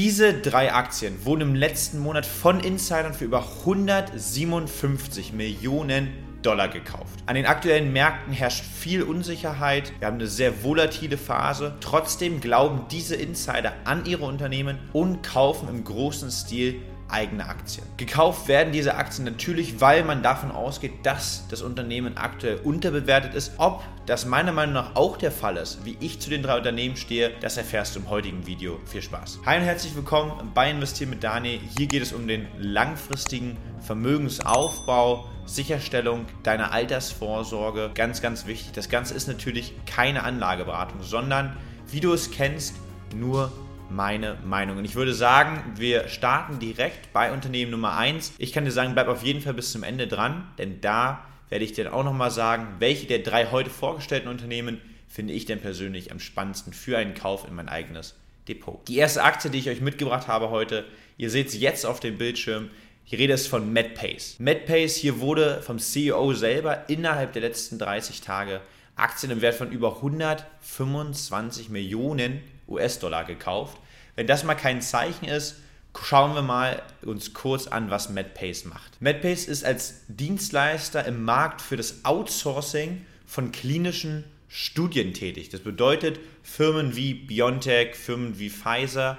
Diese drei Aktien wurden im letzten Monat von Insidern für über 157 Millionen Dollar gekauft. An den aktuellen Märkten herrscht viel Unsicherheit. Wir haben eine sehr volatile Phase. Trotzdem glauben diese Insider an ihre Unternehmen und kaufen im großen Stil eigene Aktien. Gekauft werden diese Aktien natürlich, weil man davon ausgeht, dass das Unternehmen aktuell unterbewertet ist. Ob das meiner Meinung nach auch der Fall ist, wie ich zu den drei Unternehmen stehe, das erfährst du im heutigen Video. Viel Spaß. Hi und herzlich willkommen bei Investieren mit Dani. Hier geht es um den langfristigen Vermögensaufbau. Sicherstellung deiner Altersvorsorge. Ganz, ganz wichtig. Das Ganze ist natürlich keine Anlageberatung, sondern, wie du es kennst, nur meine Meinung. Und ich würde sagen, wir starten direkt bei Unternehmen Nummer 1. Ich kann dir sagen, bleib auf jeden Fall bis zum Ende dran, denn da werde ich dir auch nochmal sagen, welche der drei heute vorgestellten Unternehmen finde ich denn persönlich am spannendsten für einen Kauf in mein eigenes Depot. Die erste Aktie, die ich euch mitgebracht habe heute, ihr seht sie jetzt auf dem Bildschirm, die Rede ist von MedPace. MedPace hier wurde vom CEO selber innerhalb der letzten 30 Tage Aktien im Wert von über 125 Millionen US-Dollar gekauft. Wenn das mal kein Zeichen ist, schauen wir mal uns kurz an, was MedPace macht. MedPace ist als Dienstleister im Markt für das Outsourcing von klinischen Studien tätig. Das bedeutet, Firmen wie BioNTech, Firmen wie Pfizer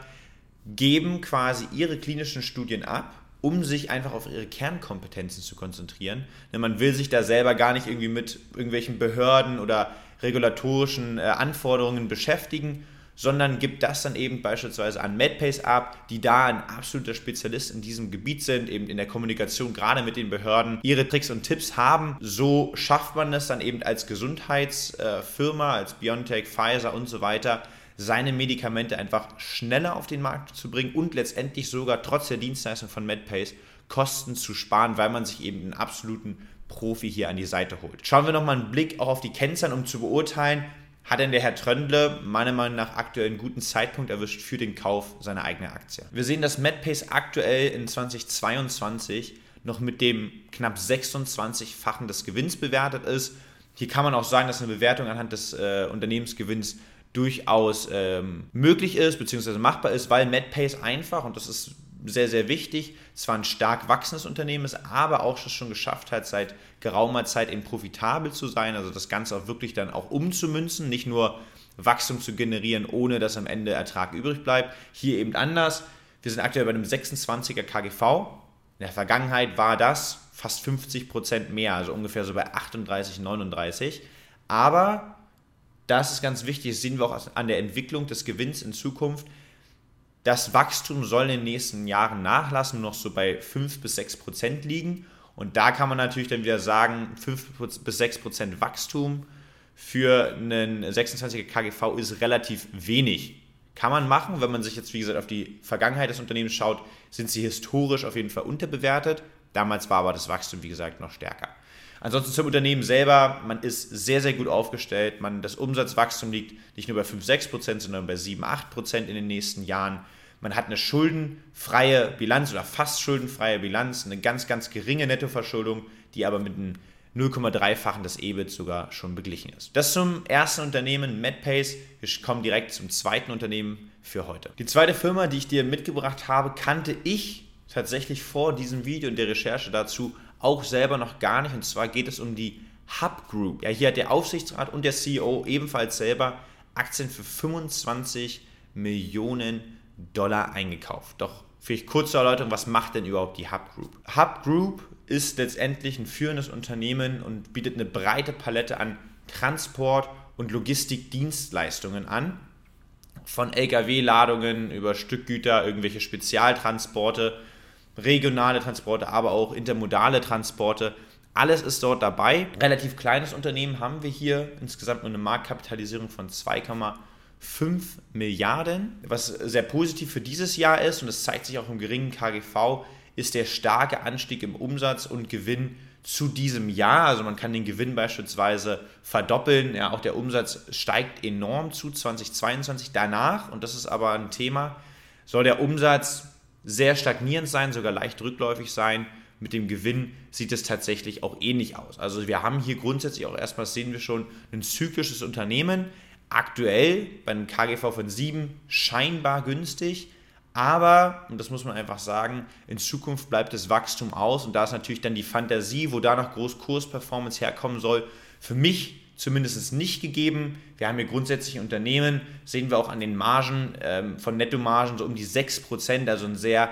geben quasi ihre klinischen Studien ab um sich einfach auf ihre Kernkompetenzen zu konzentrieren. Denn man will sich da selber gar nicht irgendwie mit irgendwelchen Behörden oder regulatorischen äh, Anforderungen beschäftigen, sondern gibt das dann eben beispielsweise an MedPace ab, die da ein absoluter Spezialist in diesem Gebiet sind, eben in der Kommunikation gerade mit den Behörden, ihre Tricks und Tipps haben. So schafft man es dann eben als Gesundheitsfirma, als BioNTech, Pfizer und so weiter, seine Medikamente einfach schneller auf den Markt zu bringen und letztendlich sogar trotz der Dienstleistung von MedPace Kosten zu sparen, weil man sich eben einen absoluten Profi hier an die Seite holt. Schauen wir nochmal einen Blick auch auf die Kennzahlen, um zu beurteilen, hat denn der Herr Tröndle meiner Meinung nach aktuell einen guten Zeitpunkt erwischt für den Kauf seiner eigenen Aktie. Wir sehen, dass MedPace aktuell in 2022 noch mit dem knapp 26-fachen des Gewinns bewertet ist. Hier kann man auch sagen, dass eine Bewertung anhand des äh, Unternehmensgewinns durchaus ähm, möglich ist, beziehungsweise machbar ist, weil MedPace einfach, und das ist sehr, sehr wichtig, zwar ein stark wachsendes Unternehmen ist, aber auch schon geschafft hat, seit geraumer Zeit eben profitabel zu sein, also das Ganze auch wirklich dann auch umzumünzen, nicht nur Wachstum zu generieren, ohne dass am Ende Ertrag übrig bleibt. Hier eben anders. Wir sind aktuell bei einem 26er KGV. In der Vergangenheit war das fast 50 Prozent mehr, also ungefähr so bei 38, 39. Aber das ist ganz wichtig, das sehen wir auch an der Entwicklung des Gewinns in Zukunft. Das Wachstum soll in den nächsten Jahren nachlassen, noch so bei 5 bis 6 Prozent liegen. Und da kann man natürlich dann wieder sagen, 5 bis 6 Prozent Wachstum für einen 26er KGV ist relativ wenig. Kann man machen, wenn man sich jetzt, wie gesagt, auf die Vergangenheit des Unternehmens schaut, sind sie historisch auf jeden Fall unterbewertet. Damals war aber das Wachstum, wie gesagt, noch stärker. Ansonsten zum Unternehmen selber, man ist sehr, sehr gut aufgestellt. Man, das Umsatzwachstum liegt nicht nur bei 5, 6 Prozent, sondern bei 7, 8 Prozent in den nächsten Jahren. Man hat eine schuldenfreie Bilanz oder fast schuldenfreie Bilanz, eine ganz, ganz geringe Nettoverschuldung, die aber mit einem 0,3-fachen des EBIT sogar schon beglichen ist. Das zum ersten Unternehmen, MedPace. Wir kommen direkt zum zweiten Unternehmen für heute. Die zweite Firma, die ich dir mitgebracht habe, kannte ich tatsächlich vor diesem Video und der Recherche dazu auch selber noch gar nicht. Und zwar geht es um die Hub Group. Ja, hier hat der Aufsichtsrat und der CEO ebenfalls selber Aktien für 25 Millionen Dollar eingekauft. Doch vielleicht kurze Erläuterung, was macht denn überhaupt die Hub Group? Hub Group ist letztendlich ein führendes Unternehmen und bietet eine breite Palette an Transport- und Logistikdienstleistungen an. Von Lkw-Ladungen über Stückgüter, irgendwelche Spezialtransporte regionale Transporte, aber auch intermodale Transporte. Alles ist dort dabei. Relativ kleines Unternehmen haben wir hier insgesamt nur eine Marktkapitalisierung von 2,5 Milliarden. Was sehr positiv für dieses Jahr ist, und das zeigt sich auch im geringen KGV, ist der starke Anstieg im Umsatz und Gewinn zu diesem Jahr. Also man kann den Gewinn beispielsweise verdoppeln. Ja, auch der Umsatz steigt enorm zu 2022. Danach, und das ist aber ein Thema, soll der Umsatz sehr stagnierend sein, sogar leicht rückläufig sein. Mit dem Gewinn sieht es tatsächlich auch ähnlich aus. Also wir haben hier grundsätzlich auch erstmal, sehen wir schon, ein zyklisches Unternehmen. Aktuell bei einem KGV von 7 scheinbar günstig, Aber, und das muss man einfach sagen, in Zukunft bleibt das Wachstum aus und da ist natürlich dann die Fantasie, wo da noch groß Kursperformance herkommen soll, für mich zumindest nicht gegeben. Wir haben hier grundsätzlich Unternehmen, sehen wir auch an den Margen, ähm, von Nettomargen so um die 6%, also ein sehr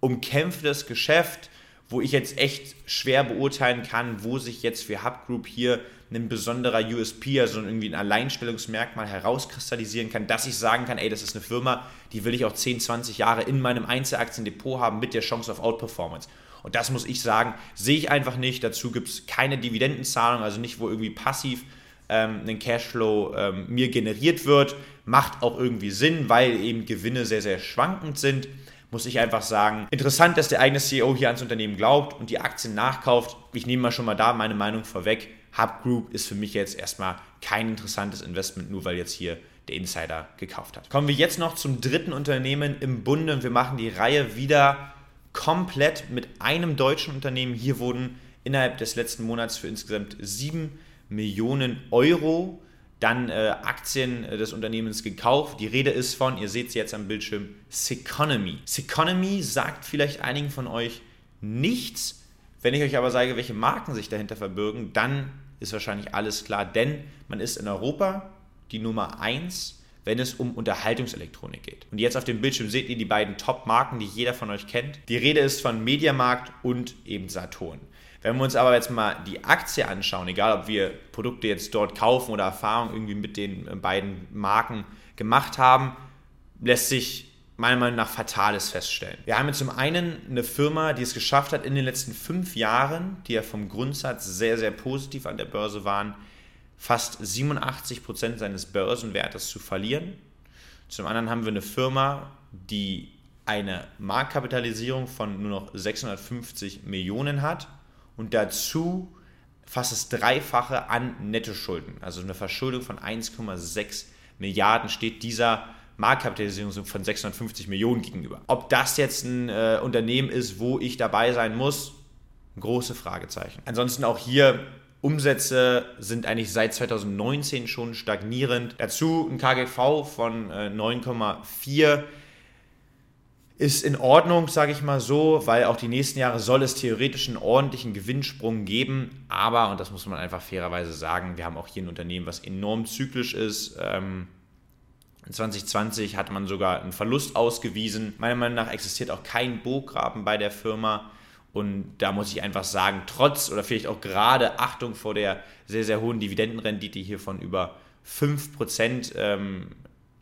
umkämpftes Geschäft, wo ich jetzt echt schwer beurteilen kann, wo sich jetzt für Hub Group hier ein besonderer USP, also irgendwie ein Alleinstellungsmerkmal herauskristallisieren kann, dass ich sagen kann, ey, das ist eine Firma, die will ich auch 10, 20 Jahre in meinem Einzelaktiendepot haben mit der Chance auf Outperformance. Und das muss ich sagen, sehe ich einfach nicht. Dazu gibt es keine Dividendenzahlung, also nicht, wo irgendwie passiv ähm, ein Cashflow ähm, mir generiert wird. Macht auch irgendwie Sinn, weil eben Gewinne sehr, sehr schwankend sind. Muss ich einfach sagen, interessant, dass der eigene CEO hier ans Unternehmen glaubt und die Aktien nachkauft. Ich nehme mal schon mal da meine Meinung vorweg. Hub Group ist für mich jetzt erstmal kein interessantes Investment, nur weil jetzt hier der Insider gekauft hat. Kommen wir jetzt noch zum dritten Unternehmen im Bunde und wir machen die Reihe wieder komplett mit einem deutschen Unternehmen. Hier wurden innerhalb des letzten Monats für insgesamt 7 Millionen Euro dann äh, Aktien äh, des Unternehmens gekauft. Die Rede ist von, ihr seht es jetzt am Bildschirm, Seconomy. Seconomy sagt vielleicht einigen von euch nichts. Wenn ich euch aber sage, welche Marken sich dahinter verbirgen, dann ist wahrscheinlich alles klar, denn man ist in Europa die Nummer 1 wenn es um Unterhaltungselektronik geht. Und jetzt auf dem Bildschirm seht ihr die beiden Top-Marken, die jeder von euch kennt. Die Rede ist von Mediamarkt und eben Saturn. Wenn wir uns aber jetzt mal die Aktie anschauen, egal ob wir Produkte jetzt dort kaufen oder Erfahrungen irgendwie mit den beiden Marken gemacht haben, lässt sich meiner Meinung nach Fatales feststellen. Wir haben jetzt zum einen eine Firma, die es geschafft hat, in den letzten fünf Jahren, die ja vom Grundsatz sehr, sehr positiv an der Börse waren, fast 87 Prozent seines Börsenwertes zu verlieren. Zum anderen haben wir eine Firma, die eine Marktkapitalisierung von nur noch 650 Millionen hat und dazu fast das Dreifache an Nettoschulden. Also eine Verschuldung von 1,6 Milliarden steht dieser Marktkapitalisierung von 650 Millionen gegenüber. Ob das jetzt ein äh, Unternehmen ist, wo ich dabei sein muss, große Fragezeichen. Ansonsten auch hier Umsätze sind eigentlich seit 2019 schon stagnierend. Dazu ein KGV von 9,4 äh, ist in Ordnung, sage ich mal so, weil auch die nächsten Jahre soll es theoretisch einen ordentlichen Gewinnsprung geben. Aber, und das muss man einfach fairerweise sagen, wir haben auch hier ein Unternehmen, was enorm zyklisch ist. Ähm, 2020 hat man sogar einen Verlust ausgewiesen. Meiner Meinung nach existiert auch kein Burggraben bei der Firma. Und da muss ich einfach sagen, trotz oder vielleicht auch gerade Achtung vor der sehr, sehr hohen Dividendenrendite hier von über 5% ähm,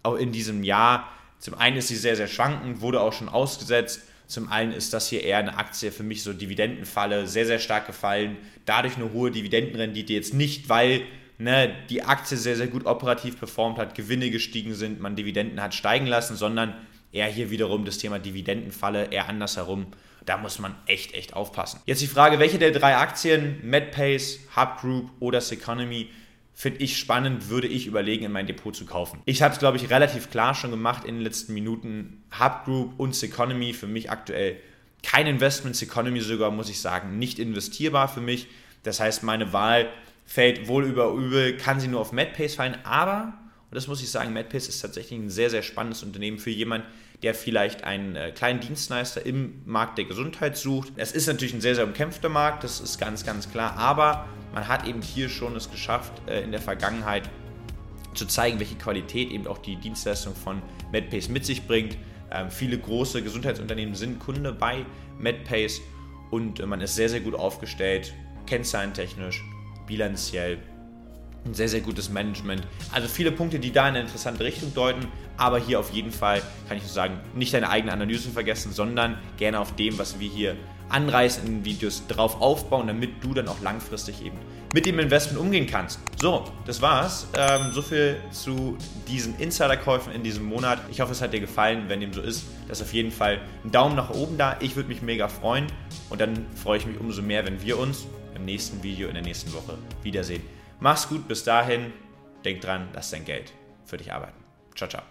auch in diesem Jahr. Zum einen ist sie sehr, sehr schwankend, wurde auch schon ausgesetzt. Zum einen ist das hier eher eine Aktie für mich so Dividendenfalle, sehr, sehr stark gefallen. Dadurch eine hohe Dividendenrendite jetzt nicht, weil ne, die Aktie sehr, sehr gut operativ performt hat, Gewinne gestiegen sind, man Dividenden hat steigen lassen, sondern eher hier wiederum das Thema Dividendenfalle, eher andersherum. Da muss man echt, echt aufpassen. Jetzt die Frage, welche der drei Aktien, MedPace, Hub Group oder Seconomy, finde ich spannend, würde ich überlegen, in mein Depot zu kaufen. Ich habe es, glaube ich, relativ klar schon gemacht in den letzten Minuten. Hub Group und Seconomy für mich aktuell kein Investment. Seconomy sogar, muss ich sagen, nicht investierbar für mich. Das heißt, meine Wahl fällt wohl über übel, kann sie nur auf MedPace fallen, aber und das muss ich sagen, MedPace ist tatsächlich ein sehr, sehr spannendes Unternehmen für jemanden, der vielleicht einen äh, kleinen Dienstleister im Markt der Gesundheit sucht. Es ist natürlich ein sehr, sehr umkämpfter Markt, das ist ganz, ganz klar, aber man hat eben hier schon es geschafft, äh, in der Vergangenheit zu zeigen, welche Qualität eben auch die Dienstleistung von MedPace mit sich bringt. Ähm, viele große Gesundheitsunternehmen sind Kunde bei MedPace und äh, man ist sehr, sehr gut aufgestellt, kennzahlentechnisch, bilanziell ein sehr, sehr gutes Management. Also viele Punkte, die da in eine interessante Richtung deuten, aber hier auf jeden Fall kann ich nur sagen, nicht deine eigene Analyse vergessen, sondern gerne auf dem, was wir hier anreißen in Videos drauf aufbauen, damit du dann auch langfristig eben mit dem Investment umgehen kannst. So, das war's. Ähm, so viel zu diesen Insiderkäufen in diesem Monat. Ich hoffe, es hat dir gefallen. Wenn dem so ist, lass auf jeden Fall einen Daumen nach oben da. Ich würde mich mega freuen und dann freue ich mich umso mehr, wenn wir uns im nächsten Video in der nächsten Woche wiedersehen. Mach's gut, bis dahin. Denk dran, lass dein Geld für dich arbeiten. Ciao, ciao.